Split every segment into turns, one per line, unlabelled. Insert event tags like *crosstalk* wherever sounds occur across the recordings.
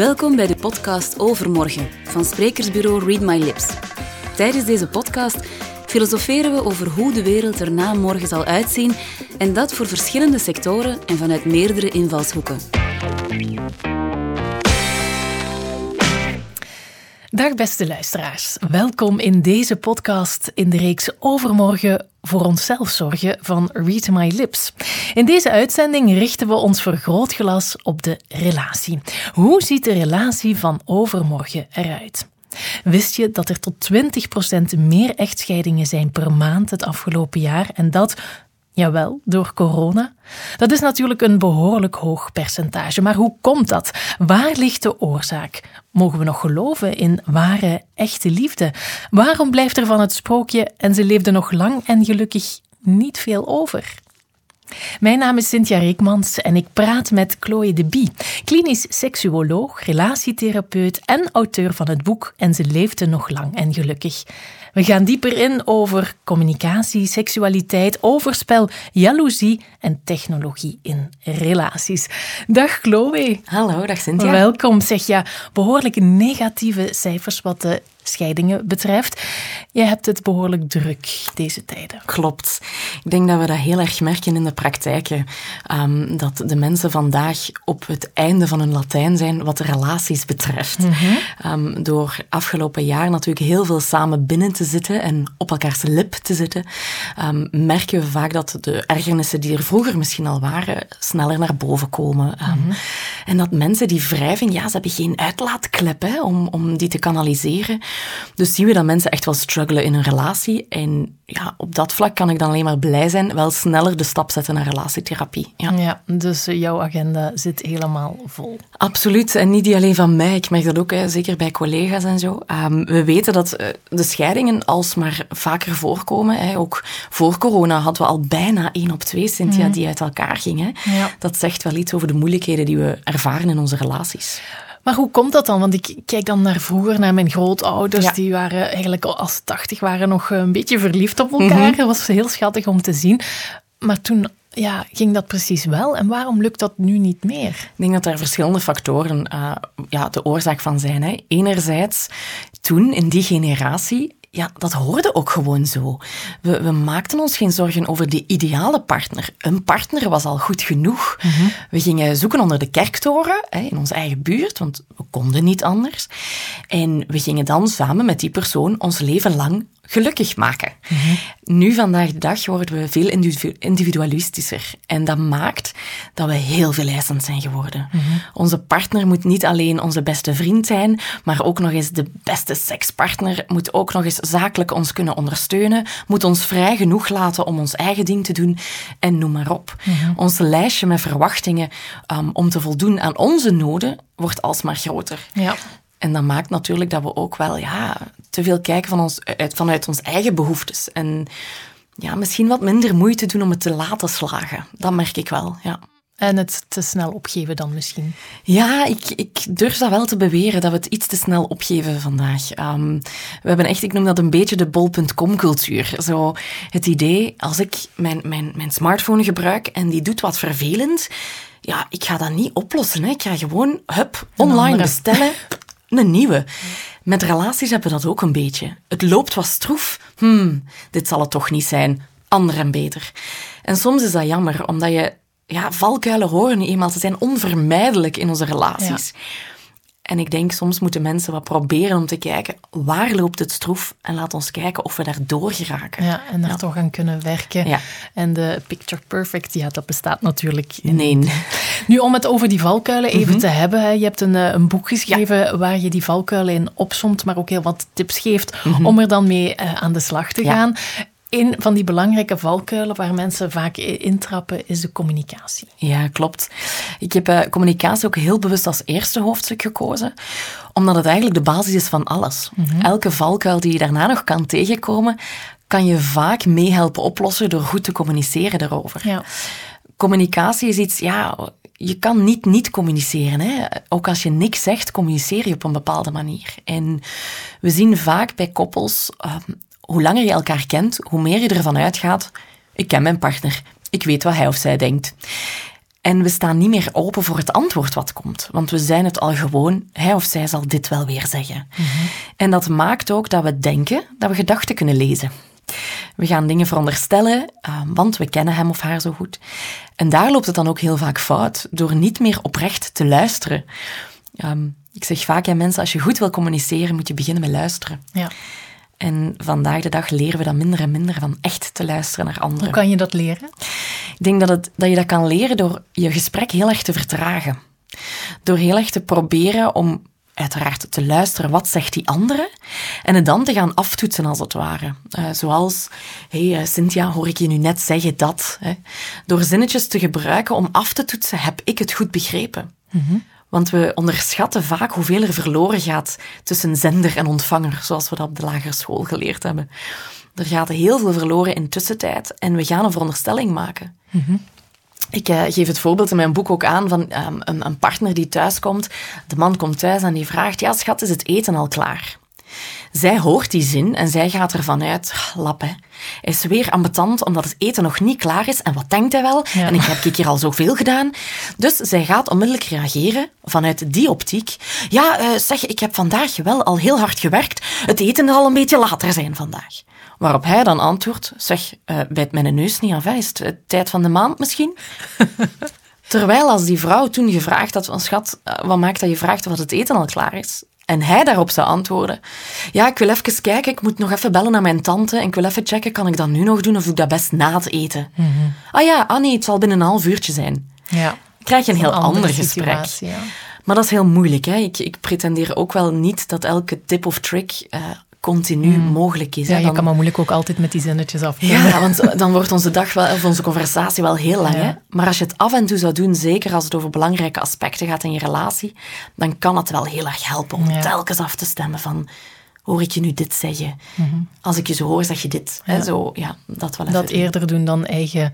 Welkom bij de podcast Overmorgen van sprekersbureau Read My Lips. Tijdens deze podcast filosoferen we over hoe de wereld er na morgen zal uitzien en dat voor verschillende sectoren en vanuit meerdere invalshoeken.
Dag beste luisteraars, welkom in deze podcast in de reeks Overmorgen voor onszelf zorgen van Read My Lips. In deze uitzending richten we ons vergrootglas op de relatie. Hoe ziet de relatie van overmorgen eruit? Wist je dat er tot 20% meer echtscheidingen zijn per maand het afgelopen jaar en dat Jawel, door corona. Dat is natuurlijk een behoorlijk hoog percentage. Maar hoe komt dat? Waar ligt de oorzaak? Mogen we nog geloven in ware, echte liefde? Waarom blijft er van het sprookje en ze leefde nog lang en gelukkig niet veel over? Mijn naam is Cynthia Reekmans en ik praat met Chloe de Bie, klinisch seksuoloog, relatietherapeut en auteur van het boek En ze leefde nog lang en gelukkig. We gaan dieper in over communicatie, seksualiteit, overspel, jaloezie en technologie in relaties. Dag Chloe.
Hallo, dag Cynthia.
Welkom. Zeg ja, behoorlijk negatieve cijfers wat de scheidingen betreft. Je hebt het behoorlijk druk deze tijden.
Klopt. Ik denk dat we dat heel erg merken in de praktijken. Um, dat de mensen vandaag op het einde van hun Latijn zijn wat de relaties betreft. um, door afgelopen jaar natuurlijk heel veel samen binnen te zitten en op elkaars lip te zitten, um, merken we vaak dat de ergernissen die er vroeger misschien al waren, sneller naar boven komen. Mm En dat mensen die wrijven, ja, ze hebben geen uitlaatklep hè, om, om die te kanaliseren. Dus zien we dat mensen echt wel struggelen in een relatie. En ja, op dat vlak kan ik dan alleen maar blij zijn, wel sneller de stap zetten naar relatietherapie.
Ja, ja dus jouw agenda zit helemaal vol.
Absoluut. En niet alleen van mij. Ik merk dat ook, hè, zeker bij collega's en zo. Um, we weten dat uh, de scheidingen alsmaar vaker voorkomen. Hè. Ook voor corona hadden we al bijna één op twee, Cynthia, mm. die uit elkaar gingen. Ja. Dat zegt wel iets over de moeilijkheden die we ervaren in onze relaties.
Maar hoe komt dat dan? Want ik kijk dan naar vroeger, naar mijn grootouders. Die waren eigenlijk al als tachtig waren nog een beetje verliefd op elkaar. Mm -hmm. was heel schattig om te zien. Maar toen ja, ging dat precies wel? En waarom lukt dat nu niet meer? Ik
denk dat er verschillende factoren uh, ja, de oorzaak van zijn. Hè. Enerzijds, toen in die generatie ja, dat hoorde ook gewoon zo. We, we, maakten ons geen zorgen over de ideale partner. Een partner was al goed genoeg. Mm -hmm. We gingen zoeken onder de kerktoren, hè, in onze eigen buurt, want we konden niet anders. En we gingen dan samen met die persoon ons leven lang gelukkig maken. Mm -hmm. Nu, vandaag de dag, worden we veel individualistischer. En dat maakt dat we heel veel eisend zijn geworden. Mm -hmm. Onze partner moet niet alleen onze beste vriend zijn, maar ook nog eens de beste sekspartner, moet ook nog eens zakelijk ons kunnen ondersteunen, moet ons vrij genoeg laten om ons eigen ding te doen en noem maar op. Mm -hmm. Ons lijstje met verwachtingen um, om te voldoen aan onze noden wordt alsmaar groter.
Ja.
En dat maakt natuurlijk dat we ook wel ja, te veel kijken van ons, uit, vanuit onze eigen behoeftes. En ja, misschien wat minder moeite doen om het te laten slagen. Dat merk ik wel, ja.
En het te snel opgeven dan misschien?
Ja, ik, ik durf dat wel te beweren, dat we het iets te snel opgeven vandaag. Um, we hebben echt, ik noem dat een beetje de bol.com-cultuur. Zo het idee, als ik mijn, mijn, mijn smartphone gebruik en die doet wat vervelend, ja, ik ga dat niet oplossen. Hè. Ik ga gewoon, hup, online bestellen, *laughs* een nieuwe. Met relaties hebben we dat ook een beetje. Het loopt wat stroef. Hmm, dit zal het toch niet zijn. Ander en beter. En soms is dat jammer, omdat je... Ja, valkuilen horen eenmaal. Ze zijn onvermijdelijk in onze relaties. En ik denk, soms moeten mensen wat proberen om te kijken, waar loopt het stroef? En laat ons kijken of we daar door geraken.
Ja, en daar ja. toch aan kunnen werken.
Ja.
En de picture perfect, ja, dat bestaat natuurlijk
nee.
niet. Nu, om het over die valkuilen even mm -hmm. te hebben. Je hebt een, een boek geschreven ja. waar je die valkuilen in opsomt, maar ook heel wat tips geeft mm -hmm. om er dan mee uh, aan de slag te gaan. Een van die belangrijke valkuilen waar mensen vaak intrappen is de communicatie.
Ja, klopt. Ik heb uh, communicatie ook heel bewust als eerste hoofdstuk gekozen, omdat het eigenlijk de basis is van alles. Mm -hmm. Elke valkuil die je daarna nog kan tegenkomen, kan je vaak meehelpen oplossen door goed te communiceren daarover.
Ja.
Communicatie is iets, ja, je kan niet niet communiceren. Hè? Ook als je niks zegt, communiceer je op een bepaalde manier. En we zien vaak bij koppels, um, hoe langer je elkaar kent, hoe meer je ervan uitgaat, ik ken mijn partner, ik weet wat hij of zij denkt. En we staan niet meer open voor het antwoord wat komt. Want we zijn het al gewoon, hij of zij zal dit wel weer zeggen. En dat maakt ook dat we denken dat we gedachten kunnen lezen. We gaan dingen veronderstellen, uh, want we kennen hem of haar zo goed. En daar loopt het dan ook heel vaak fout, door niet meer oprecht te luisteren. Um, ik zeg vaak aan mensen, als je goed wil communiceren, moet je beginnen met luisteren.
Ja.
En vandaag de dag leren we dat minder en minder van echt te luisteren naar anderen.
Hoe kan je dat leren?
Ik denk dat, het, dat je dat kan leren door je gesprek heel erg te vertragen. Door heel erg te proberen om uiteraard te luisteren, wat zegt die andere? En het dan te gaan aftoetsen als het ware. Uh, zoals, hé hey, uh, Cynthia, hoor ik je nu net zeggen dat? Hè? Door zinnetjes te gebruiken om af te toetsen, heb ik het goed begrepen? Mm -hmm. Want we onderschatten vaak hoeveel er verloren gaat tussen zender en ontvanger, zoals we dat op de lagere school geleerd hebben. Er gaat heel veel verloren in tussentijd en we gaan een veronderstelling maken. Mm -hmm. Ik uh, geef het voorbeeld in mijn boek ook aan van um, een, een, partner die thuiskomt. De man komt thuis en die vraagt: Ja, schat, is het eten al klaar? Zij hoort die zin en zij gaat ervan uit: lap, hè. Hij is weer ambetant omdat het eten nog niet klaar is. En wat denkt hij wel? Ja. En ik heb ik hier al zoveel gedaan. Dus zij gaat onmiddellijk reageren vanuit die optiek. Ja, uh, zeg, ik heb vandaag wel al heel hard gewerkt. Het eten zal een beetje later zijn vandaag. Waarop hij dan antwoordt, zeg, uh, bijt mijn neus niet af, hè? is het uh, tijd van de maand misschien? *laughs* Terwijl als die vrouw toen gevraagd had, van schat, wat maakt dat je vraagt of het eten al klaar is? En hij daarop zou antwoorden, ja, ik wil even kijken, ik moet nog even bellen naar mijn tante en ik wil even checken, kan ik dat nu nog doen of doe ik dat best na het eten? Mm -hmm. Ah ja, ah nee, het zal binnen een half uurtje zijn.
Ja.
Krijg je een heel ander gesprek.
Ja.
Maar dat is heel moeilijk. Hè? Ik, ik pretendeer ook wel niet dat elke tip of trick uh, continu mm. mogelijk is.
Ja,
hè?
je kan maar moeilijk ook altijd met die zinnetjes afkomen.
Ja, *laughs* want dan wordt onze dag wel, of onze conversatie wel heel lang. Ja. Hè? Maar als je het af en toe zou doen, zeker als het over belangrijke aspecten gaat in je relatie, dan kan het wel heel erg helpen om ja. telkens af te stemmen van hoor ik je nu dit zeggen? Mm -hmm. Als ik je zo hoor, zeg je dit. Ja. Hè? Zo, ja, dat wel
dat eerder doen dan eigen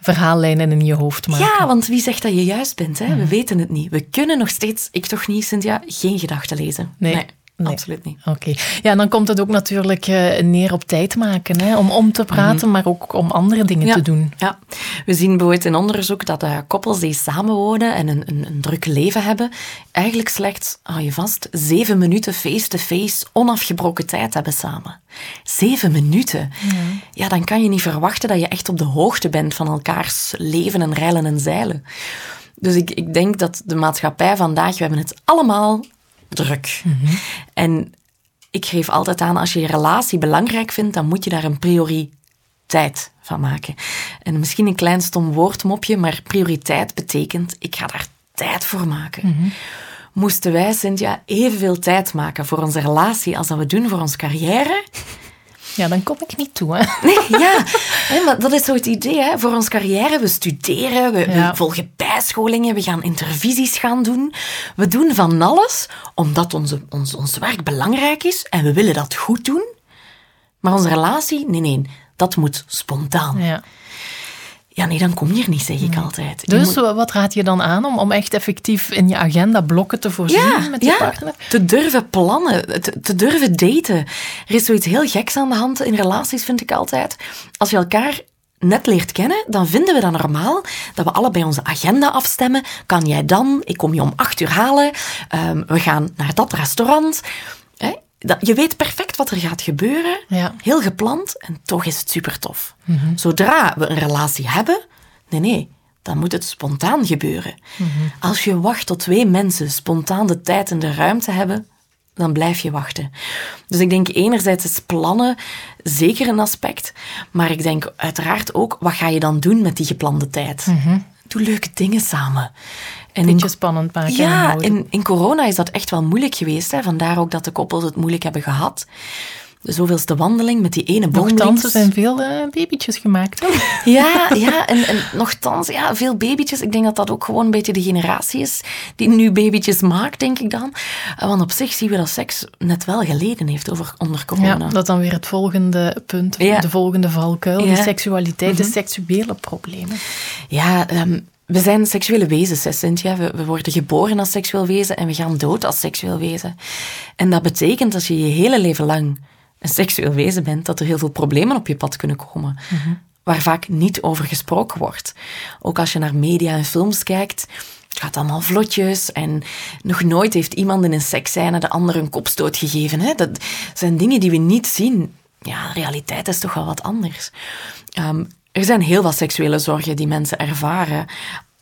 verhaallijnen in je hoofd maken.
Ja, want wie zegt dat je juist bent? Hè? Mm. We weten het niet. We kunnen nog steeds, ik toch niet, Cynthia, geen gedachten lezen.
nee. nee.
Nee. Absoluut niet.
Oké. Okay. Ja, dan komt het ook natuurlijk uh, neer op tijd maken. Hè? Om om te praten, mm -hmm. maar ook om andere dingen
ja.
te doen.
Ja. We zien bijvoorbeeld in onderzoek dat uh, koppels die samenwonen en een, een, een, druk leven hebben, eigenlijk slechts, hou je vast, zeven minuten face-to-face -face, onafgebroken tijd hebben samen. Zeven minuten. Mm. Ja, dan kan je niet verwachten dat je echt op de hoogte bent van elkaars leven en reilen en zeilen. Dus ik, ik denk dat de maatschappij vandaag, we hebben het allemaal druk. Mm -hmm. En ik geef altijd aan, als je je relatie belangrijk vindt, dan moet je daar een prioriteit van maken. En misschien een klein stom woordmopje, maar prioriteit betekent, ik ga daar tijd voor maken. Mm -hmm. Moesten wij, Cynthia, evenveel tijd maken voor onze relatie als dat we doen voor onze carrière?
Ja, dan kom ik niet toe. Hè? *laughs*
Nee, ja, maar dat is zo het idee. Hè. Voor onze carrière, we studeren, we, ja. we, volgen bijscholingen, we gaan intervisies gaan doen. We doen van alles omdat onze, ons, ons werk belangrijk is en we willen dat goed doen. Maar onze relatie, nee, nee, dat moet spontaan.
Ja.
Ja, nee, dan kom je er niet, zeg ik altijd.
Je dus moet... wat raad je dan aan om, om echt effectief in je agenda blokken te voorzien
ja,
met je
ja,
partner?
te durven plannen, te, te, durven daten. Er is zoiets heel geks aan de hand in relaties, vind ik altijd. Als je elkaar net leert kennen, dan vinden we dat normaal dat we allebei onze agenda afstemmen. Kan jij dan? Ik kom je om acht uur halen. Um, we gaan naar dat restaurant. Hè? Je weet perfect wat er gaat gebeuren,
ja.
heel gepland, en toch is het super tof. Mm -hmm. Zodra we een relatie hebben, nee, nee, dan moet het spontaan gebeuren. Mm -hmm. Als je wacht tot twee mensen spontaan de tijd en de ruimte hebben, dan blijf je wachten. Dus ik denk enerzijds is plannen zeker een aspect, maar ik denk uiteraard ook, wat ga je dan doen met die geplande tijd?
Mm -hmm.
Doe leuke dingen samen.
En Beetje in, spannend maken.
Ja, in, in corona is dat echt wel moeilijk geweest. Hè? Vandaar ook dat de koppels het moeilijk hebben gehad. De zoveelste wandeling met die ene boom.
Nochtans, er zijn veel uh, babytjes gemaakt. *laughs*
ja, ja en, en nogthans, ja, veel babytjes. Ik denk dat dat ook gewoon een beetje de generatie is die nu babytjes maakt, denk ik dan. Want op zich zien we dat seks net wel geleden heeft over, onder corona.
Ja, dat dan weer het volgende punt, ja. de volgende valkuil. Ja. De seksualiteit, mm -hmm. de seksuele problemen.
Ja, um, we zijn seksuele wezens, hè, Cynthia. We, we, worden geboren als seksueel wezen en we gaan dood als seksueel wezen. En dat betekent als je je hele leven lang een seksueel wezen bent, dat er heel veel problemen op je pad kunnen komen. Mm -hmm. waar vaak niet over gesproken wordt. Ook als je naar media en films kijkt, het gaat allemaal vlotjes en nog nooit heeft iemand in een seksscène de ander een kopstoot gegeven. Hè? Dat zijn dingen die we niet zien. Ja, de realiteit is toch wel wat anders. Um, er zijn heel veel seksuele zorgen die mensen ervaren.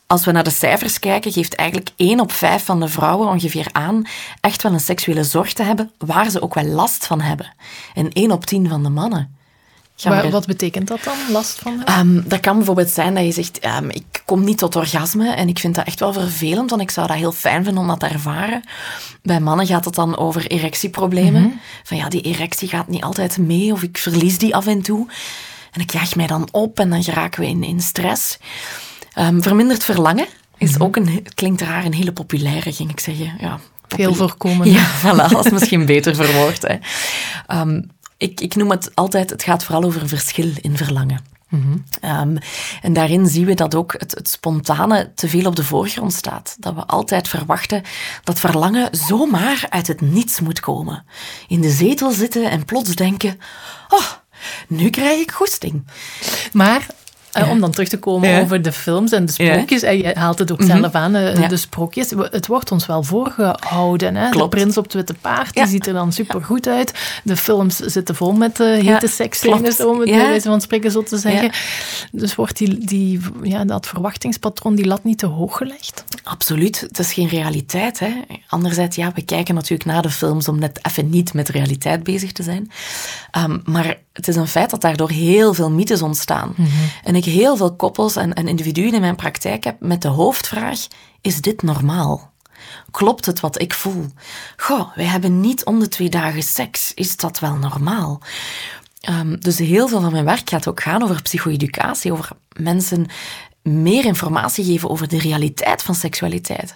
Als we naar de cijfers kijken, geeft eigenlijk 1 op 5 van de vrouwen ongeveer aan echt wel een seksuele zorg te hebben, waar ze ook wel last van hebben. En 1 op 10 van de mannen.
Maar, wat betekent dat dan, last van hebben?
Um, dat kan bijvoorbeeld zijn dat je zegt, um, ik kom niet tot orgasme en ik vind dat echt wel vervelend, want ik zou dat heel fijn vinden om dat te ervaren. Bij mannen gaat het dan over erectieproblemen. Mm Van ja, die erectie gaat niet altijd mee of ik verlies die af en toe. En ik jaag mij dan op en dan geraken we in, in stress. Um, verminderd verlangen is mhm. ook een, klinkt raar, een hele populaire, ging ik zeggen. Ja,
Veel voorkomen.
Ja, *laughs* voilà, dat is misschien beter verwoord. Hè. Um, ik, ik noem het altijd, het gaat vooral over verschil in verlangen. Mm um, en daarin zien we dat ook het, het, spontane te veel op de voorgrond staat. Dat we altijd verwachten dat verlangen zomaar uit het niets moet komen. In de zetel zitten en plots denken: Oh, nu krijg ik goesting.
Maar eh, om dan terug te komen over de films en de sprookjes. En je haalt het ook mhm. zelf aan, eh, de sprookjes. Het wordt ons wel voorgehouden. Hè? De prins op het witte paard, die ziet er dan supergoed uit. De films zitten vol met uh, hete seksscènes, om het bij wijze van spreken zo te zeggen. Dus wordt die, die, ja, dat verwachtingspatroon, die lat niet te hoog gelegd?
Absoluut. Het is geen realiteit. Hè? Anderzijds, ja, we kijken natuurlijk naar de films om net even niet met realiteit bezig te zijn. Um, maar het is een feit dat daardoor heel veel mythes ontstaan. Mhm. En ik heel veel koppels en, en individuen in mijn praktijk heb met de hoofdvraag: is dit normaal? Klopt het wat ik voel? Goh, wij hebben niet om de twee dagen seks. Is dat wel normaal? Um, dus heel veel van mijn werk gaat ook gaan over psycho-educatie, over mensen meer informatie geven over de realiteit van seksualiteit.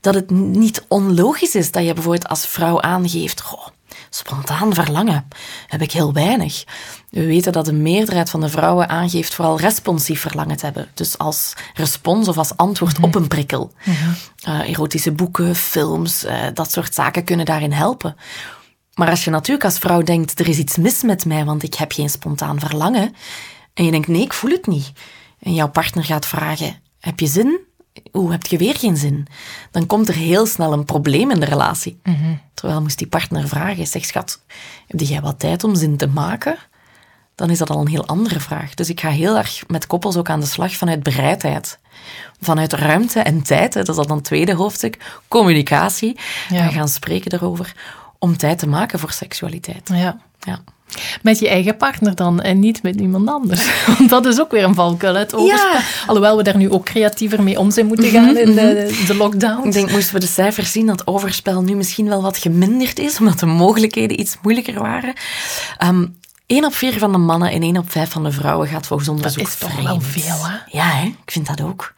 Dat het niet onlogisch is dat je bijvoorbeeld als vrouw aangeeft: Goh, Spontaan verlangen heb ik heel weinig. We weten dat de meerderheid van de vrouwen aangeeft vooral responsief verlangen te hebben. Dus als respons of als antwoord op een prikkel. Mhm. Eh, erotische boeken, films, uh, dat soort zaken kunnen daarin helpen. Maar als je natuurlijk als vrouw denkt, er is iets mis met mij, want ik heb geen spontaan verlangen. En je denkt, nee, ik voel het niet. En jouw partner gaat vragen, heb je zin? Hoe heb je weer geen zin? Dan komt er heel snel een probleem in de relatie. Mhm. Terwijl moest die partner vragen, zeg schat, heb jij wat tijd om zin te maken? Dan is dat al een heel andere vraag. Dus ik ga heel erg met koppels ook aan de slag vanuit bereidheid. Vanuit ruimte en tijd, dat is dan het tweede hoofdstuk, communicatie. Ja. We gaan spreken erover om tijd te maken voor seksualiteit.
Ja. ja. Met je eigen partner dan en niet met iemand anders. *laughs* Want dat is ook weer een valkuil, het Ja. Alhoewel we daar nu ook creatiever mee om zijn moeten gaan mhm, in de, mhm. de lockdown.
Ik denk, moesten we de cijfers zien, dat overspel nu misschien wel wat geminderd is, omdat de mogelijkheden iets moeilijker waren. Um, 1 op 4 van de mannen en 1 op 5 van de vrouwen gaat volgens onderzoek
Dat is toch wel veel, hè?
Ja, hè? ik vind dat ook.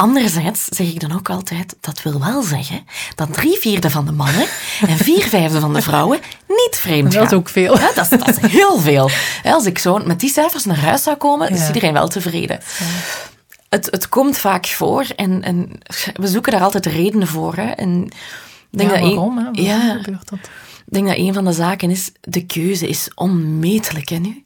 Anderzijds zeg ik dan ook altijd, dat wil wel zeggen dat drie vierde van de mannen en vier vijfde van de vrouwen niet vreemd gaan.
Dat is ook veel.
Ja, dat, is, dat, is, heel veel. Als ik zo met die cijfers naar huis zou komen, is iedereen wel tevreden. Het, het komt vaak voor en, en we zoeken daar altijd redenen voor. Hè. En
denk dat waarom? Waarom ja, gebeurt dat?
Ik denk dat een van de zaken is, de keuze is onmetelijk hè, nu.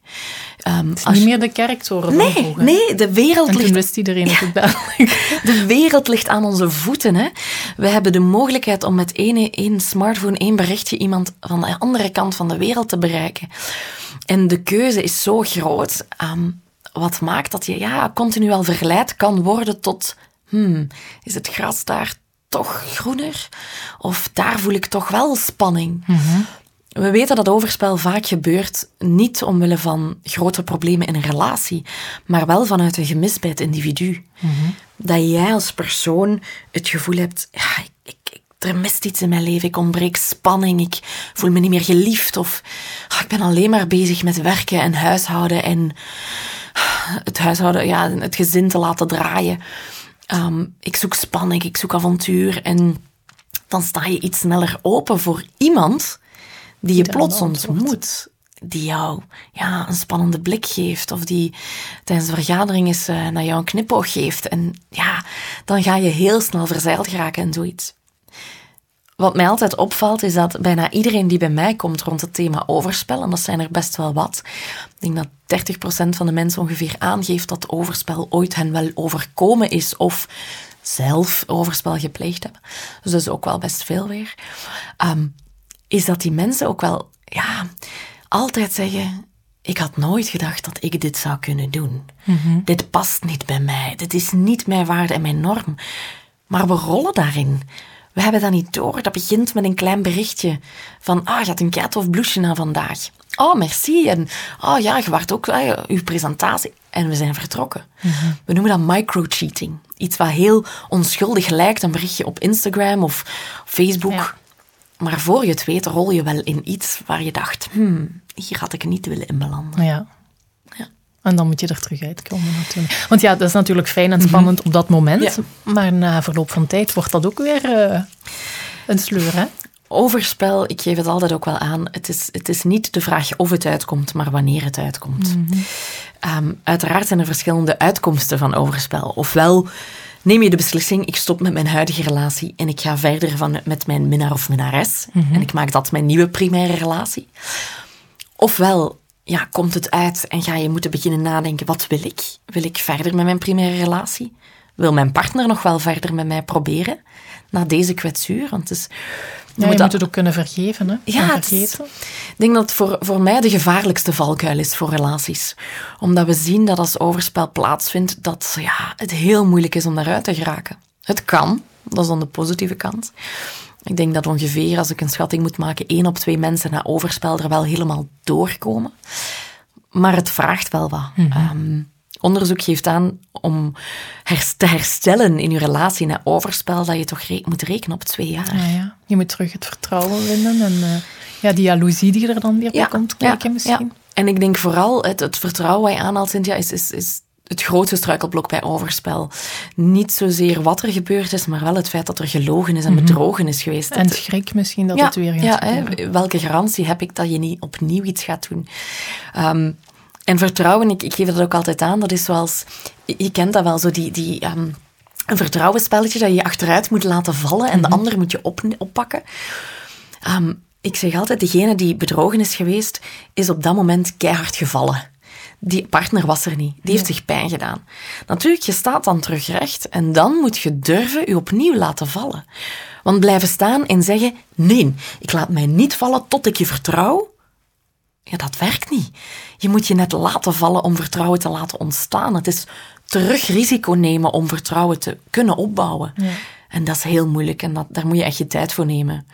Um, het is niet meer de kerktoren
Nee, nee, de wereld
en
ligt...
wist iedereen ja, het *laughs*
De wereld ligt aan onze voeten. Hè. We hebben de mogelijkheid om met één, één smartphone, één berichtje iemand van de andere kant van de wereld te bereiken. En de keuze is zo groot. Um, wat maakt dat je ja, continu al verleid kan worden tot... Hmm, is het gras daar toch groener? Of daar voel ik toch wel spanning? We weten dat overspel vaak gebeurt niet omwille van grote problemen in een relatie, maar wel vanuit een gemis bij het individu. Dat jij als persoon het gevoel hebt, ja, ik, ik, er mist iets in mijn leven, ik ontbreek spanning, ik voel me niet meer geliefd of ah, ik ben alleen maar bezig met werken en huishouden en het huishouden, ja, het gezin te laten draaien. Ehm, ik zoek spanning, ik zoek avontuur. En dan sta je iets sneller open voor iemand die je plots ontmoet. Die jou ja, een spannende blik geeft. Of die tijdens de vergadering eens uh, naar jou een knipoog geeft. En ja, dan ga je heel snel verzeild geraken in zoiets. Wat mij altijd opvalt is dat bijna iedereen die bij mij komt rond het thema overspel, en dat zijn er best wel wat, ik denk dat 30% van de mensen ongeveer aangeeft dat overspel ooit hen wel overkomen is of zelf overspel gepleegd hebben. Dus dat is ook wel best veel weer. Ehm, is dat die mensen ook wel, ja, altijd zeggen: Ik had nooit gedacht dat ik dit zou kunnen doen. Dit past niet bij mij. Dit is niet mijn waarde en mijn norm. Maar we rollen daarin. We hebben dat niet door. Dat begint met een klein berichtje van, ah, je had een kei of blouseje aan vandaag. Oh, merci. En, oh ja, je waart ook ah, uw presentatie. En we zijn vertrokken. We noemen dat microcheating. Iets wat heel onschuldig lijkt, een berichtje op Instagram of Facebook.
Ja.
Maar voor je het weet, rol je wel in iets waar je dacht, hmm, hier had ik niet willen in belanden.
Ja. En dan moet je er terug uitkomen natuurlijk. Want ja, dat is natuurlijk fijn en spannend op dat moment.
Ja.
Maar na verloop van tijd wordt dat ook weer eh, een sleur, hè?
Overspel, ik geef het altijd ook wel aan. Het is, het is niet de vraag of het uitkomt, maar wanneer het uitkomt. Ehm, uiteraard zijn er verschillende uitkomsten van overspel. Ofwel neem je de beslissing, ik stop met mijn huidige relatie en ik ga verder van, met mijn minnaar of minnares. En ik maak dat mijn nieuwe primaire relatie. Ofwel ja, komt het uit en ga je moeten beginnen nadenken, wat wil ik? Wil ik verder met mijn primaire relatie? Wil mijn partner nog wel verder met mij proberen? Na deze kwetsuur, want het is...
Ja, je
moet dat-
het ook kunnen vergeven, hè?
ja, is- ik denk dat het voor, voor mij de gevaarlijkste valkuil is voor relaties. Omdat we zien dat als overspel plaatsvindt, dat ja, het heel moeilijk is om daaruit te geraken. Het kan, dat is dan de positieve kant. Ik denk dat ongeveer, als ik een schatting moet maken, één op twee mensen na overspel er wel helemaal doorkomen. Maar het vraagt wel wat. Ehm, onderzoek geeft aan om te herstellen in je relatie na overspel, dat je toch re- moet rekenen op twee jaar.
Ja, ja. Je moet terug het vertrouwen winnen en eh, ja, die jaloezie die er dan weer bij komt kijken misschien.
En ik denk vooral het, het vertrouwen wat je aanhaalt, Cynthia, is, is, is het grootste struikelblok bij overspel. Niet zozeer wat er gebeurd is, maar wel het feit dat er gelogen is en bedrogen is geweest.
En schrik misschien dat
ja,
het weer gaat
ja, hè, welke garantie heb ik dat je niet opnieuw iets gaat doen? Ehm, en vertrouwen, ik, ik geef dat ook altijd aan, dat is zoals, je kent dat wel, zo die, die, ehm, een vertrouwensspelletje dat je achteruit moet laten vallen en de ander moet je op, oppakken. Ehm, ik zeg altijd, degene die bedrogen is geweest, is op dat moment keihard gevallen. Die partner was er niet. Die heeft zich pijn gedaan. Natuurlijk, je staat dan terug recht en dan moet je durven je opnieuw laten vallen. Want blijven staan en zeggen, nee, ik laat mij niet vallen tot ik je vertrouw, ja, dat werkt niet. Je moet je net laten vallen om vertrouwen te laten ontstaan. Het is terug risico nemen om vertrouwen te kunnen opbouwen. En dat is heel moeilijk en dat, daar moet je echt je tijd voor nemen.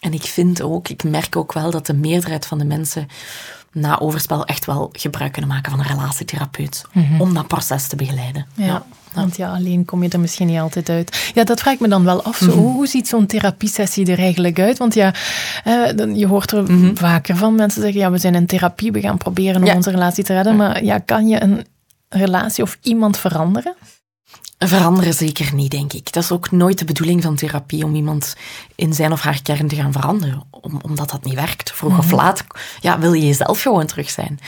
En ik vind ook, ik merk ook wel dat de meerderheid van de mensen na overspel echt wel gebruik kunnen maken van een relatietherapeut om dat proces te begeleiden.
Ja, want ja, alleen kom je er misschien niet altijd uit. Ja, dat vraag ik me dan wel af. Zo,
Mhm.
Hoe ziet zo'n therapiesessie er eigenlijk uit? Want ja, eh, je hoort er vaker van mensen zeggen, ja, we zijn in therapie, we gaan proberen om
Mhm. Ja.
onze relatie te redden. Maar ja, kan je een relatie of iemand veranderen?
Veranderen zeker niet, denk ik. Dat is ook nooit de bedoeling van therapie om iemand in zijn of haar kern te gaan veranderen, om, omdat dat niet werkt. Vroeg of laat ja, wil je jezelf gewoon terug zijn.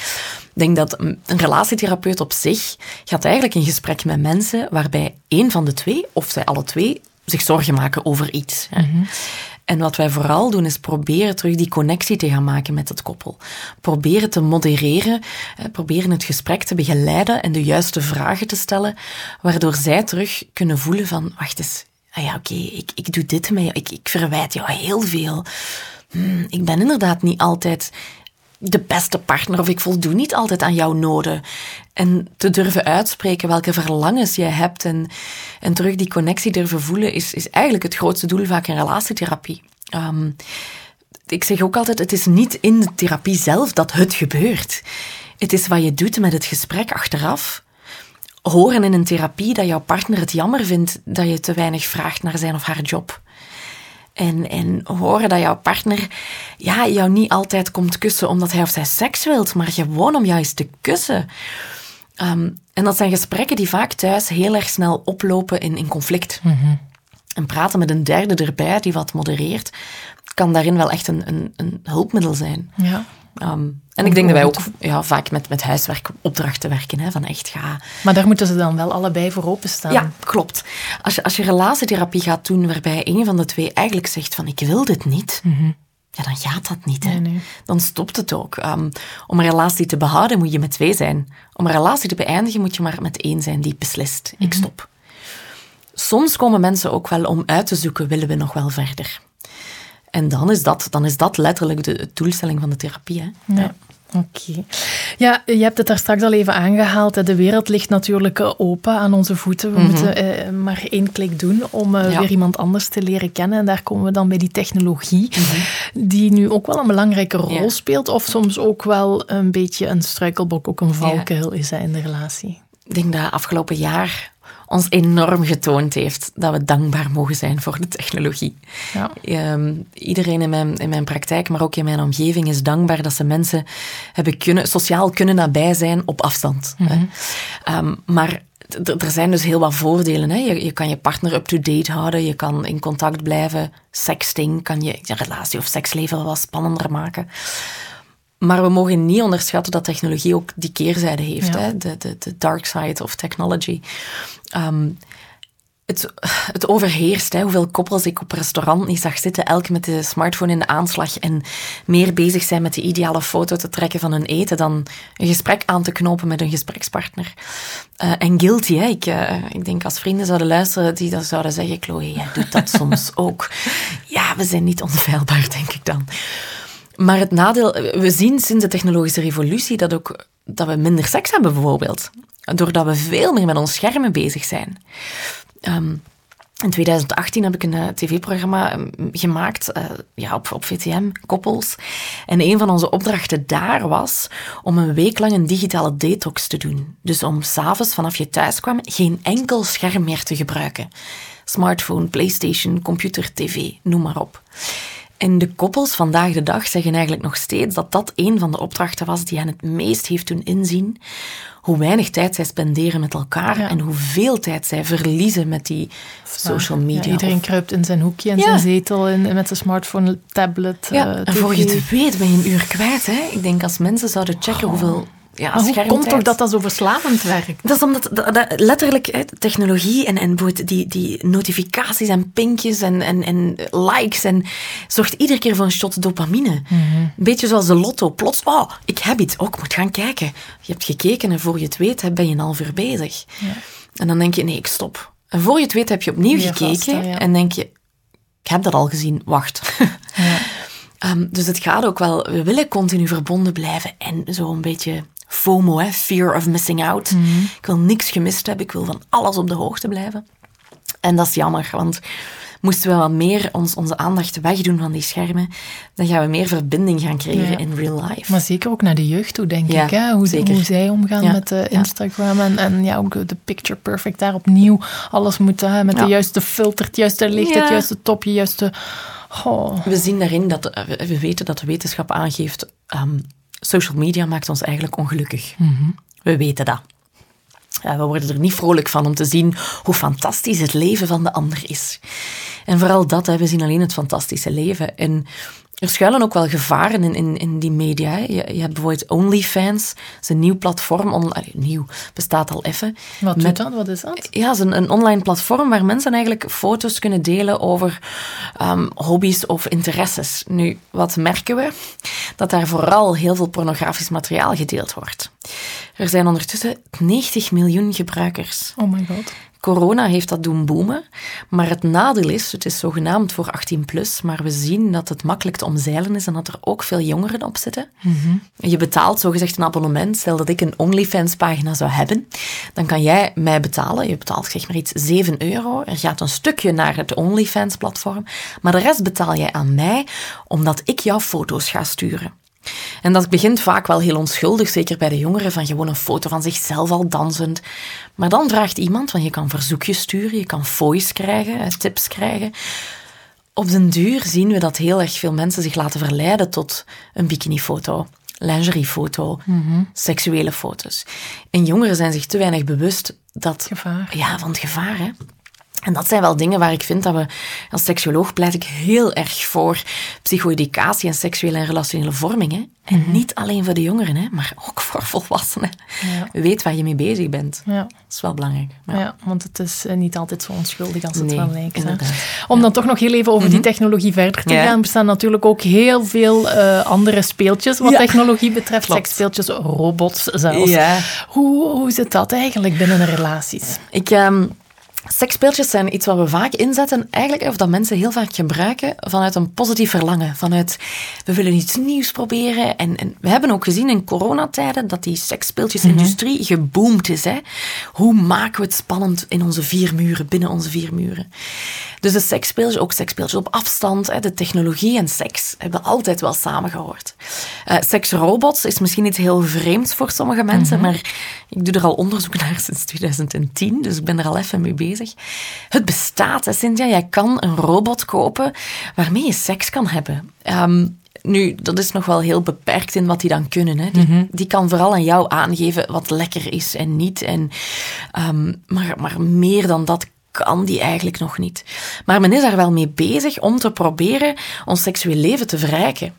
Ik denk dat een relatietherapeut op zich gaat eigenlijk in gesprek met mensen waarbij één van de twee, of zij alle twee, zich zorgen maken over iets. hè. En wat wij vooral doen is proberen terug die connectie te gaan maken met het koppel. Proberen te modereren, eh, proberen het gesprek te begeleiden en de juiste vragen te stellen, waardoor zij terug kunnen voelen van, wacht eens, ah ja, oké, ik, ik doe dit met jou, ik, ik verwijt jou heel veel. Hmm, ik ben inderdaad niet altijd de beste partner of ik voldoe niet altijd aan jouw noden. En te durven uitspreken welke verlangens jij hebt en, en terug die connectie durven voelen is, is eigenlijk het grootste doel vaak in relatietherapie. Ehm, ik zeg ook altijd, het is niet in de therapie zelf dat het gebeurt. Het is wat je doet met het gesprek achteraf. Horen in een therapie dat jouw partner het jammer vindt dat je te weinig vraagt naar zijn of haar job. En, en horen dat jouw partner ja, jou niet altijd komt kussen omdat hij of zij seks wilt, maar gewoon om jou eens te kussen. Ehm, en dat zijn gesprekken die vaak thuis heel erg snel oplopen in, in conflict. En praten met een derde erbij die wat modereert, kan daarin wel echt een, een, een hulpmiddel zijn.
Ja.
Ehm, en ik denk dat wij ook ja, vaak met, met huiswerkopdrachten werken. Hè, van echt ga...
Maar daar moeten ze dan wel allebei voor openstaan.
Ja, klopt. Als je, als je relatietherapie gaat doen waarbij een van de twee eigenlijk zegt van ik wil dit niet... Ja, dan gaat dat niet. Hè. Dan stopt het ook. Ehm, om een relatie te behouden moet je met twee zijn. Om een relatie te beëindigen moet je maar met één zijn die beslist. Ik stop. Soms komen mensen ook wel om uit te zoeken, willen we nog wel verder? En dan is dat, dan is dat letterlijk de, doelstelling van de therapie. Hè?
Ja. Oké. Ja, je hebt het daar straks al even aangehaald. De wereld ligt natuurlijk eh, open aan onze voeten. We mhm. moeten eh, maar één klik doen om uh, weer iemand anders te leren kennen. En daar komen we dan bij die technologie, mhm. die nu ook wel een belangrijke rol speelt. Of soms ook wel een beetje een struikelblok, ook een valkuil is in de relatie.
Ik denk dat afgelopen jaar ons enorm getoond heeft dat we dankbaar mogen zijn voor de technologie. Ja. Ehm, iedereen in mijn, in mijn praktijk, maar ook in mijn omgeving, is dankbaar dat ze mensen hebben kunnen, sociaal kunnen nabij zijn op afstand. Mhm. Ehm, maar er zijn dus heel wat voordelen. Hè. Je, je kan je partner up-to-date houden, je kan in contact blijven. Sexting kan je je relatie of seksleven wel wat spannender maken. Maar we mogen niet onderschatten dat technologie ook die keerzijde heeft. Hè? De, de, de dark side of technology. Ehm, het, het overheerst. Hè? Hoeveel koppels ik op restaurant niet zag zitten, elk met de smartphone in de aanslag en meer bezig zijn met de ideale foto te trekken van hun eten dan een gesprek aan te knopen met een gesprekspartner. Uh, en guilty, hè? Ik, uh, ik denk als vrienden zouden luisteren die dat zouden zeggen, Chloe, jij doet dat soms ook. Ja, we zijn niet onfeilbaar, denk ik dan. Maar het nadeel, we zien sinds de technologische revolutie dat, ook, dat we minder seks hebben, bijvoorbeeld. Doordat we veel meer met ons schermen bezig zijn. Ehm, in 2018 heb ik een uh, tv-programma ehm, gemaakt uh, ja, op, op VTM, Koppels. En een van onze opdrachten daar was om een week lang een digitale detox te doen. Dus om s'avonds vanaf je thuis kwam geen enkel scherm meer te gebruiken. Smartphone, PlayStation, computer, tv, noem maar op. En de koppels vandaag de dag zeggen eigenlijk nog steeds dat dat een van de opdrachten was die hen het meest heeft doen inzien hoe weinig tijd zij spenderen met elkaar en hoeveel tijd zij verliezen met die social media.
iedereen kruipt in zijn hoekje en zijn zetel en met zijn smartphone, tablet.
Ja, uh, en voor je het weet ben je een uur kwijt. Hè? Ik denk als mensen zouden checken oh. hoeveel ja,
maar hoe komt toch dat dat zo verslavend werkt?
Dat is omdat dat, letterlijk hè, technologie en, en die, die notificaties en pinkjes en, en, en likes en zorgt iedere keer voor een shot dopamine. Mhm. Een beetje zoals de lotto. Plots, oh, ik heb iets. Ook oh, moet gaan kijken. Je hebt gekeken en voor je het weet ben je een half uur bezig. Ja. En dan denk je, nee, ik stop. En voor je het weet heb je opnieuw gekeken en denk je, ik heb dat al gezien, wacht. *laughs* Ja. um, dus het gaat ook wel, we willen continu verbonden blijven en zo een beetje FOMO, hè, fear of missing out. Mhm. Ik wil niks gemist hebben, ik wil van alles op de hoogte blijven. En dat is jammer, want moesten we wat meer ons, onze aandacht wegdoen van die schermen, dan gaan we meer verbinding gaan creëren in real life.
Maar zeker ook naar de jeugd toe, denk ik. Hè? Hoe, hoe, zij omgaan met uh, Instagram en, en ja, ook de picture perfect daar opnieuw. Alles moet met de juiste filter, het juiste licht, het juiste topje, juiste... Oh.
We zien daarin dat, we weten dat de wetenschap aangeeft ehm, social media maakt ons eigenlijk ongelukkig. Mhm. We weten dat. we worden er niet vrolijk van om te zien hoe fantastisch het leven van de ander is. En vooral dat, hè, we zien alleen het fantastische leven. En er schuilen ook wel gevaren in, in, in die media. Je, je, hebt bijvoorbeeld OnlyFans, dat is een nieuw platform. On, nieuw, bestaat al even.
Wat doet dat? Wat is dat?
Ja, het is een, een online platform waar mensen eigenlijk foto's kunnen delen over um, hobby's of interesses. Nu, wat merken we? Dat daar vooral heel veel pornografisch materiaal gedeeld wordt. Er zijn ondertussen 90 miljoen gebruikers.
Oh my god.
Corona heeft dat doen boomen. Maar het nadeel is, het is zogenaamd voor 18 plus, maar we zien dat het makkelijk te omzeilen is en dat er ook veel jongeren op zitten. Mhm. Je betaalt zogezegd een abonnement. Stel dat ik een OnlyFans pagina zou hebben, dan kan jij mij betalen. Je betaalt zeg maar iets 7 euro. Er gaat een stukje naar het OnlyFans platform, maar de rest betaal jij aan mij omdat ik jouw foto's ga sturen. En dat begint vaak wel heel onschuldig, zeker bij de jongeren, van gewoon een foto van zichzelf al dansend. Maar dan vraagt iemand, want je kan verzoekjes sturen, je kan voice krijgen, tips krijgen. Op den duur zien we dat heel erg veel mensen zich laten verleiden tot een bikinifoto, lingeriefoto, mm seksuele foto's. En jongeren zijn zich te weinig bewust dat...
Gevaar.
Ja, van het gevaar, hè. En dat zijn wel dingen waar ik vind dat we, als seksuoloog pleit ik heel erg voor psycho-educatie en seksuele en relationele vorming. Hè. En
Mhm.
niet alleen voor de jongeren, hè, maar ook *laughs* voor volwassenen.
Ja.
Weet waar je mee bezig bent.
Ja.
Dat is wel belangrijk. Ja.
Ja, want het is eh, niet altijd zo onschuldig als het
Nee,
wel lijkt. hè. Om dan toch nog heel even over die technologie verder te gaan, bestaan natuurlijk ook heel veel eh, andere speeltjes wat technologie betreft.
Klopt.
Seksspeeltjes, robots zelfs. Hoe, hoe zit dat eigenlijk binnen de relaties?
Ik, ehm seksspeeltjes zijn iets wat we vaak inzetten, eigenlijk, of dat mensen heel vaak gebruiken, vanuit een positief verlangen. Vanuit, we willen iets nieuws proberen. En, en we hebben ook gezien in coronatijden dat die seksspeeltjesindustrie geboomd is. Hè? Hoe maken we het spannend in onze vier muren, binnen onze vier muren? Dus de seksspeeltjes, ook seksspeeltjes op afstand, hè, de technologie en seks hebben altijd wel samengehoord. Eh seksrobots is misschien iets heel vreemds voor sommige mensen, maar ik doe er al onderzoek *laughs* naar sinds 2010, dus ik ben er al even mee bezig. Het bestaat, hè, Cynthia. Jij kan een robot kopen waarmee je seks kan hebben. Ehm, nu, dat is nog wel heel beperkt in wat die dan kunnen. Hè. Die, die kan vooral aan jou aangeven wat lekker is en niet. En, ehm, maar, maar meer dan dat kan die eigenlijk nog niet. Maar men is daar wel mee bezig om te proberen ons seksueel leven te verrijken.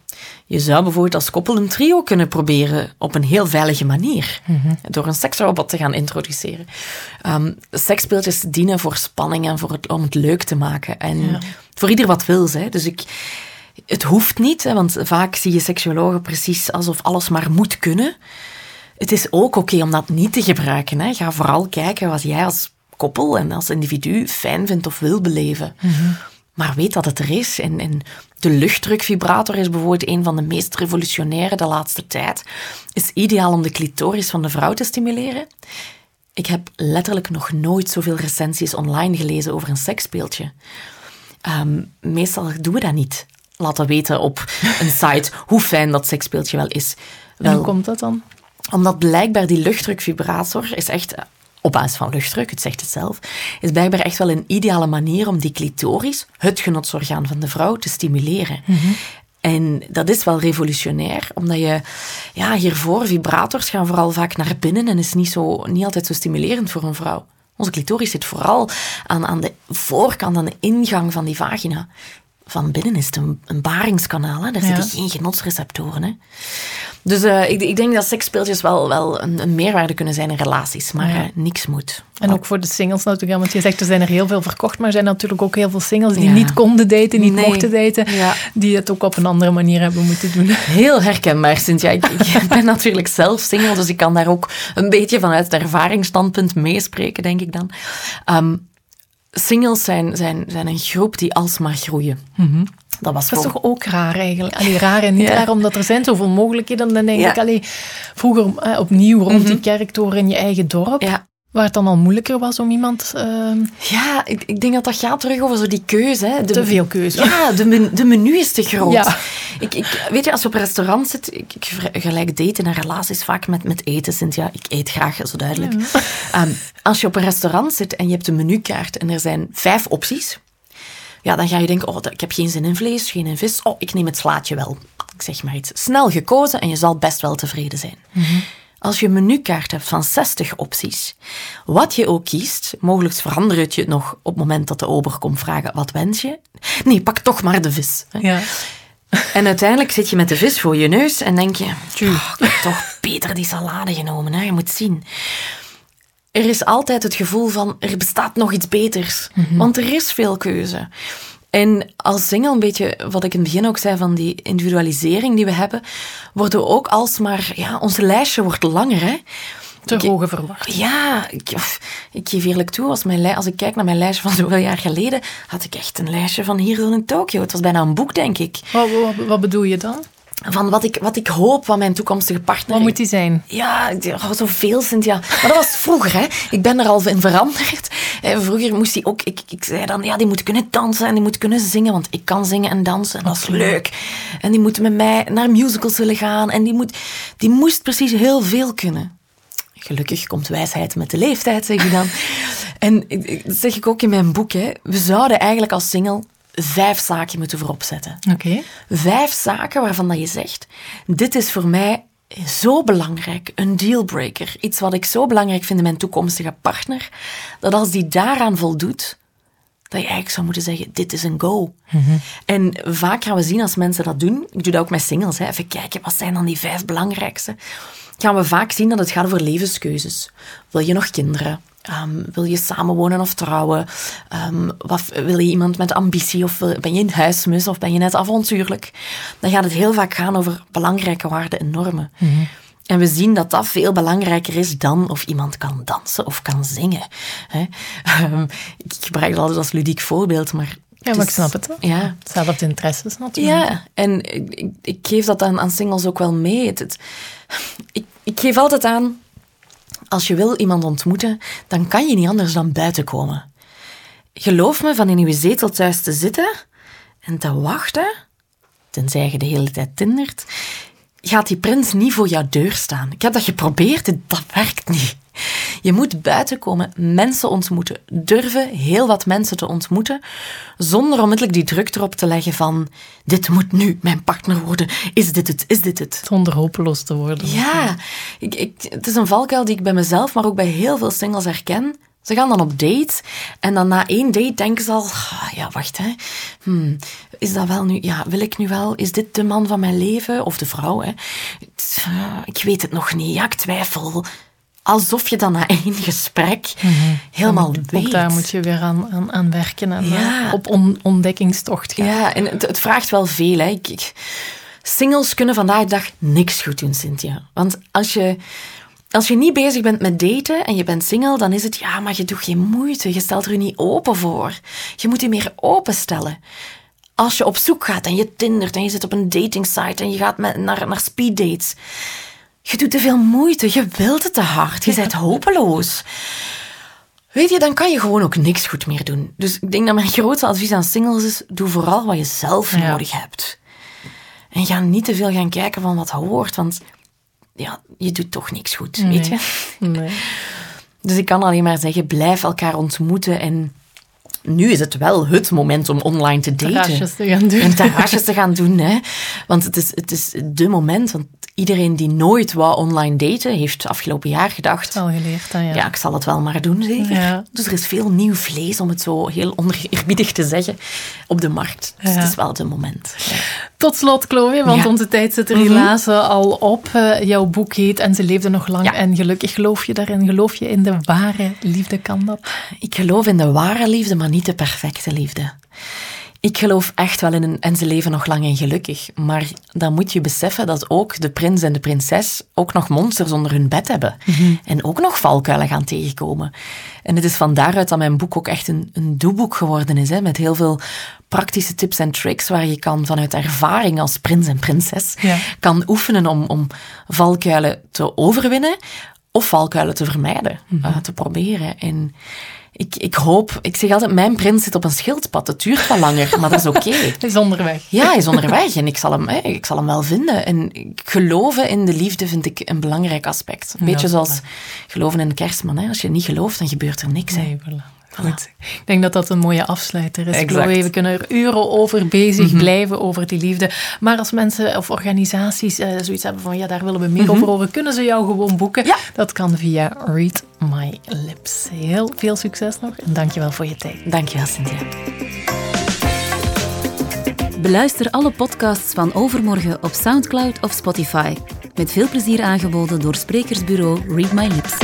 Je zou bijvoorbeeld als koppel een trio kunnen proberen op een heel veilige manier. Door een seksrobot te gaan introduceren. Um, seksspeeltjes dienen voor spanning en voor het, om het leuk te maken. En voor ieder wat wil. Hè. Dus ik, het hoeft niet, hè, want vaak zie je seksuologen precies alsof alles maar moet kunnen. Het is ook oké om dat niet te gebruiken. Hè. Ga vooral kijken wat jij als koppel en als individu fijn vindt of wil beleven. Maar weet dat het er is. En, en de luchtdrukvibrator is bijvoorbeeld een van de meest revolutionaire de laatste tijd. Is ideaal om de clitoris van de vrouw te stimuleren. Ik heb letterlijk nog nooit zoveel recensies online gelezen over een seksspeeltje. Ehm, meestal doen we dat niet. Laten weten op een *laughs* site hoe fijn dat seksspeeltje wel is.
En hoe komt dat dan?
omdat blijkbaar die luchtdrukvibrator is echt, op basis van luchtdruk, het zegt het zelf, is blijkbaar echt wel een ideale manier om die clitoris, het genotsorgaan van de vrouw, te stimuleren. En dat is wel revolutionair, omdat je, ja, hiervoor, vibrators gaan vooral vaak naar binnen en is niet, zo, niet altijd zo stimulerend voor een vrouw. Onze clitoris zit vooral aan, aan de voorkant, aan de ingang van die vagina. Van binnen is het een, een baringskanaal, hè? daar
Ja.
zitten geen genotsreceptoren. Hè? Dus eh, ik, ik denk dat seksspeeltjes wel, wel een, een meerwaarde kunnen zijn in relaties, maar
Ja.
eh, niks moet.
En ook voor de singles natuurlijk, want je zegt er zijn er heel veel verkocht, maar er zijn natuurlijk ook heel veel singles die
Ja.
niet konden daten, niet
Nee.
mochten daten,
Ja.
die het ook op een andere manier hebben moeten doen. *laughs*
Heel herkenbaar. Ik, ik *laughs* ben natuurlijk zelf single, dus ik kan daar ook een beetje vanuit het ervaringsstandpunt meespreken, denk ik dan. Ehm, singles zijn, zijn, zijn een groep die alsmaar groeien. Dat was
Dat is toch ook raar eigenlijk? Allee, raar en niet
Ja.
raar, omdat er zijn zoveel mogelijkheden. Dan denk
Ja.
ik, allee, vroeger eh, opnieuw rond die kerktoren in je eigen dorp,
Ja.
Waar het dan al moeilijker was om iemand ehm,
Ja, ik, ik denk dat dat gaat terug over zo die keuze. Hè. De,
te veel keuze.
Ja, de, men- de menu is te groot.
Ja.
Ik, ik, weet je, als je op een restaurant zit, ik, ik vergelijk daten en relaties vaak met, met eten, Cynthia. Ik eet graag, zo duidelijk. *laughs* Ehm, als je op een restaurant zit en je hebt een menukaart en er zijn vijf opties, ja, dan ga je denken, oh, ik heb geen zin in vlees, geen in vis. Oh, ik neem het slaatje wel. Ik zeg maar iets. Snel gekozen en je zal best wel tevreden zijn. Als je een menukaart hebt van 60 opties, wat je ook kiest, mogelijk verandert je het nog op het moment dat de ober komt vragen, wat wens je? Nee, pak toch maar de vis.
Ja.
En uiteindelijk zit je met de vis voor je neus en denk je, "Oh, ik heb toch beter die salade genomen, hè? je moet zien. Er is altijd het gevoel van, er bestaat nog iets beters, want er is veel keuze. En als single, een beetje wat ik in het begin ook zei van die individualisering die we hebben, worden we ook alsmaar, ja, ons lijstje wordt langer, hè.
Te
Ik-
hoge verwachting.
Ja, ik, ik geef eerlijk toe, als, mijn, als ik kijk naar mijn lijstje van *laughs* zoveel jaar geleden, had ik echt een lijstje van hier tot in Tokio. Het was bijna een boek, denk ik.
Wat, wat, wat bedoel je dan?
Van wat ik, wat ik hoop van mijn toekomstige partner.
Wat moet die zijn?
Ja, oh, zoveel, Cynthia. Maar dat was vroeger, hè. Ik ben er al in veranderd. Vroeger moest hij ook... Ik, ik zei dan, ja, die moet kunnen dansen en die moet kunnen zingen, want ik kan zingen en dansen en dat is leuk. En die moet met mij naar musicals willen gaan en die, moet, die moest precies heel veel kunnen. Gelukkig komt wijsheid met de leeftijd, zeg *laughs* ik dan. en dat zeg ik ook in mijn boek, hè. We zouden eigenlijk als single vijf zaken moeten voorop zetten.
Oké.
Vijf zaken waarvan dat je zegt, dit is voor mij zo belangrijk, een dealbreaker. Iets wat ik zo belangrijk vind in mijn toekomstige partner, dat als die daaraan voldoet, dat je eigenlijk zou moeten zeggen, dit is een go. En vaak gaan we zien als mensen dat doen, ik doe dat ook met singles, hè, even kijken, wat zijn dan die vijf belangrijkste? Gaan we vaak zien dat het gaat over levenskeuzes. Wil je nog kinderen? Um, wil je samenwonen of trouwen? Um, wat, wil je iemand met ambitie? Of ben je een huismus? Of ben je net avontuurlijk? Dan gaat het heel vaak gaan over belangrijke waarden en normen. Mm En we zien dat dat veel belangrijker is dan of iemand kan dansen of kan zingen. Um, ik gebruik het altijd als ludiek voorbeeld, maar
ja, maar ik snap het.
Ja.
Hetzelfde interesses natuurlijk.
Ja, en ik, ik, geef dat aan, aan singles ook wel mee. Het, ik, ik geef altijd aan, als je wil iemand ontmoeten, dan kan je niet anders dan buiten komen. Geloof me, van in uw zetel thuis te zitten en te wachten, tenzij je de hele tijd tindert, gaat die prins niet voor jouw deur staan. Ik heb dat geprobeerd, dat werkt niet. Je moet buiten komen, mensen ontmoeten, durven heel wat mensen te ontmoeten, zonder onmiddellijk die druk erop te leggen van dit moet nu mijn partner worden, is dit het, is dit het?
Zonder hopeloos te worden.
Ja, ik, ik, het is een valkuil die ik bij mezelf, maar ook bij heel veel singles herken. Ze gaan dan op date en dan na één date denken ze al, ah, ja wacht hè, hmm, is dat wel nu, ja wil ik nu wel, is dit de man van mijn leven? Of de vrouw hè? Ik weet het nog niet, ja ik twijfel alsof je dan na één gesprek mm -hmm. helemaal weet.
Ook daar moet je weer aan, aan, aan werken en ja. op on, ontdekkingstocht gaan.
Ja, en het, het vraagt wel veel. Hè. Ik, ik, singles kunnen vandaag de dag niks goed doen, Cynthia. Want als je, als je niet bezig bent met daten en je bent single, dan is het ja, maar je doet geen moeite. Je stelt er niet open voor. Je moet je meer openstellen. Als je op zoek gaat en je tindert en je zit op een datingsite en je gaat met, naar, naar speeddates je doet te veel moeite, je wilt het te hard, je bent hopeloos. Weet je, dan kan je gewoon ook niks goed meer doen. Dus ik denk dat mijn grootste advies aan singles is: doe vooral wat je zelf nodig hebt. En ga niet te veel gaan kijken van wat hoort, want ja, je doet toch niks goed, weet je? Nee. Dus ik kan alleen maar zeggen: blijf elkaar ontmoeten en nu is het wel het moment om online te daten.
Terrasjes te gaan doen.
En terrasjes te gaan doen, hè. Want het is, het is de moment, want iedereen die nooit wou online daten, heeft afgelopen jaar gedacht...
Al geleerd, dan, ja.
Ja, ik zal het wel maar doen, zeker. Ja. Dus er is veel nieuw vlees, om het zo heel oneerbiedig te zeggen, op de markt. Dus het is wel het moment.
Tot slot, Chloe, want onze tijd zit er mhm. helaas al op. Uh, jouw boek heet En ze leefde nog lang en gelukkig. Geloof je daarin? Geloof je in de ware liefde? Kan dat?
Ik geloof in de ware liefde, maar niet de perfecte liefde. Ik geloof echt wel in een en ze leven nog lang en gelukkig. Maar dan moet je beseffen dat ook de prins en de prinses ook nog monsters onder hun bed hebben. Mhm. En ook nog valkuilen gaan tegenkomen. En het is van daaruit dat mijn boek ook echt een, een doeboek geworden is. Hè, met heel veel praktische tips en tricks waar je kan vanuit ervaring als prins en prinses kan oefenen om, om valkuilen te overwinnen of valkuilen te vermijden, mm te proberen. En ik, ik hoop, ik zeg altijd, mijn prins zit op een schildpad. Het duurt wel langer, maar dat is oké. *laughs*
hij is onderweg.
Ja, hij is onderweg en ik zal, hem, ik zal hem wel vinden. En geloven in de liefde vind ik een belangrijk aspect. Een beetje zoals geloven in de kerstman. Hè. Als je niet gelooft, dan gebeurt er niks.
Nee, voilà. Goed. Ik denk dat dat een mooie afsluiter is. Chloe, we kunnen er uren over bezig mhm. blijven, over die liefde. Maar als mensen of organisaties uh, zoiets hebben van, ja, daar willen we meer mhm. over horen, kunnen ze jou gewoon boeken. Ja. Dat kan via Read My Lips. Heel veel succes nog en dankjewel voor je tijd.
Dankjewel, Cynthia.
Beluister alle podcasts van Overmorgen op Soundcloud of Spotify. Met veel plezier aangeboden door sprekersbureau Read My Lips.